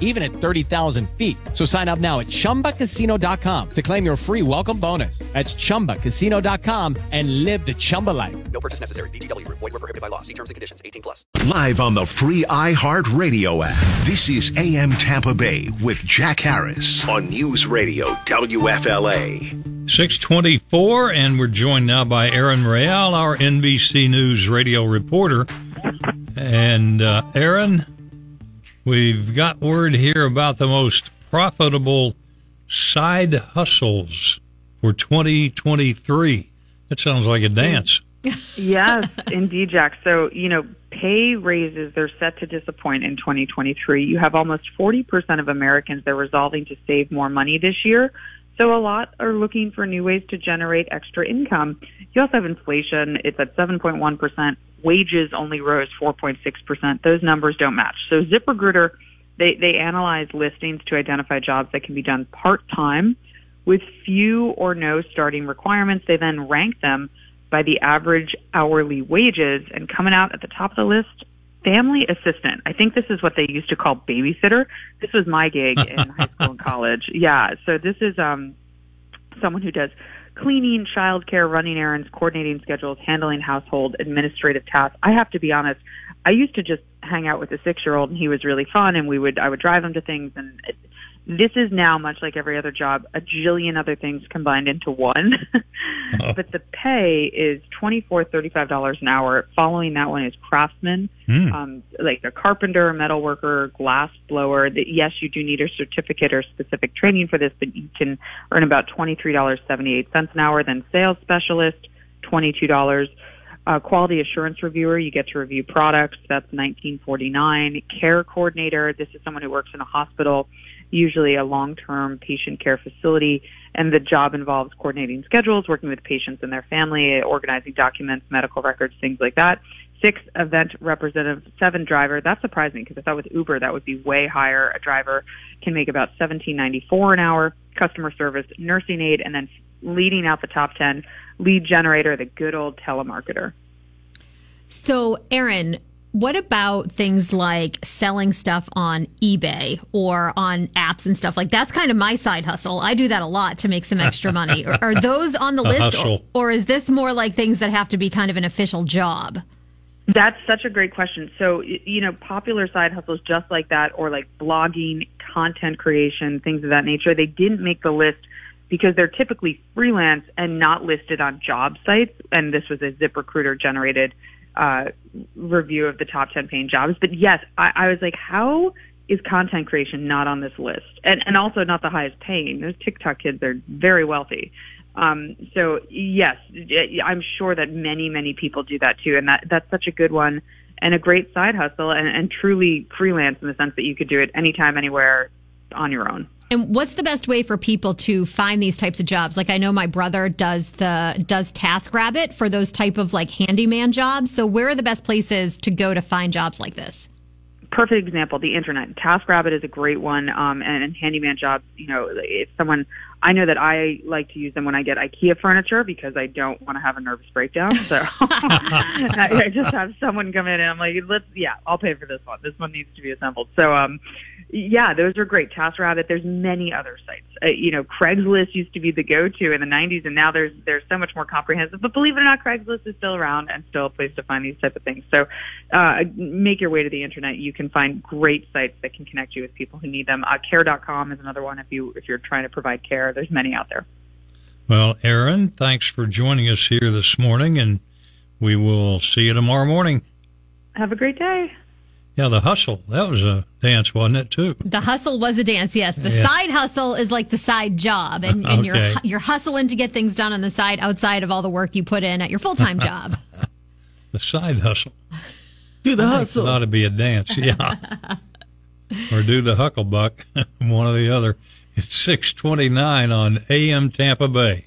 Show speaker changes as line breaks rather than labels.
even at 30,000 feet. So sign up now at chumbacasino.com to claim your free welcome bonus. That's chumbacasino.com and live the Chumba life.
No purchase necessary. VGW Group. Void were prohibited by law. See terms and conditions. 18 plus.
Live on the free iHeartRadio app. This is AM Tampa Bay with Jack Harris on News Radio WFLA.
624, and we're joined now by Erin Real, our NBC News radio reporter. And uh, Erin, we've got word here about the most profitable side hustles for 2023. That sounds like a dance.
yes, indeed, Jack. So, you know, pay raises, they're set to disappoint in 2023. You have almost 40% of Americans that are resolving to save more money this year. So a lot are looking for new ways to generate extra income. You also have inflation. It's at 7.1%. Wages only rose 4.6%. Those numbers don't match. So ZipRecruiter, they, they analyze listings to identify jobs that can be done part-time with few or no starting requirements. They then rank them by the average hourly wages and coming out at the top of the list family assistant. I think this is what they used to call babysitter. This was my gig in high school and college. Yeah, so this is um someone who does cleaning, childcare, running errands, coordinating schedules, handling household administrative tasks. I have to be honest, I used to just hang out with a 6-year-old and he was really fun and we would I would drive him to things and it, this is now much like every other job, a jillion other things combined into one. But the pay is twenty four thirty five dollars an hour. Following that one is craftsman, mm. um, like a carpenter, metal worker, glass blower. That yes, you do need a certificate or specific training for this, but you can earn about twenty three dollars seventy eight cents an hour. Then sales specialist, twenty two dollars. Uh, quality assurance reviewer, you get to review products. That's 1949. Care coordinator, this is someone who works in a hospital usually a long-term patient care facility, and the job involves coordinating schedules, working with patients and their family, organizing documents, medical records, things like that. Six event representative, seven driver. That's surprising because I thought with Uber that would be way higher. A driver can make about seventeen ninety four an hour. Customer service, nursing aide, and then leading out the top ten, lead generator, the good old telemarketer.
So, Erin, what about things like selling stuff on eBay or on apps and stuff like that's kind of my side hustle. I do that a lot to make some extra money. Are, are those on the list or, or is this more like things that have to be kind of an official job?
That's such a great question. So, you know, popular side hustles just like that or like blogging, content creation, things of that nature, they didn't make the list because they're typically freelance and not listed on job sites. And this was a ZipRecruiter generated uh, review of the top 10 paying jobs. But yes, I, I was like, how is content creation not on this list? And, and also not the highest paying. Those TikTok kids are very wealthy. Um, so yes, I'm sure that many, many people do that too. And that, that's such a good one and a great side hustle and, and truly freelance in the sense that you could do it anytime, anywhere on your own.
And what's the best way for people to find these types of jobs? Like I know my brother does the does TaskRabbit for those type of like handyman jobs. So where are the best places to go to find jobs like this?
Perfect example, the internet. TaskRabbit is a great one, um, and, and handyman jobs. You know, if someone, I know that I like to use them when I get IKEA furniture because I don't want to have a nervous breakdown. So I, I just have someone come in and I'm like, let's, yeah, I'll pay for this one. This one needs to be assembled. So, um, yeah, those are great. TaskRabbit. There's many other sites. Uh, you know, Craigslist used to be the go-to in the 90s, and now there's there's so much more comprehensive. But believe it or not, Craigslist is still around and still a place to find these type of things. So, uh, make your way to the internet. You can find great sites that can connect you with people who need them. Uh, care.com is another one if you if you're trying to provide care. There's many out there.
Well, Erin, thanks for joining us here this morning, and we will see you tomorrow morning.
Have a great day.
Yeah, the hustle. That was a dance, wasn't it, too?
The hustle was a dance, yes. The yeah. side hustle is like the side job. And, and okay. you're, you're hustling to get things done on the side outside of all the work you put in at your full time job.
the side hustle.
Do the I hustle.
It ought to be a dance, yeah. or do the hucklebuck, one or the other. It's 629 on AM Tampa Bay.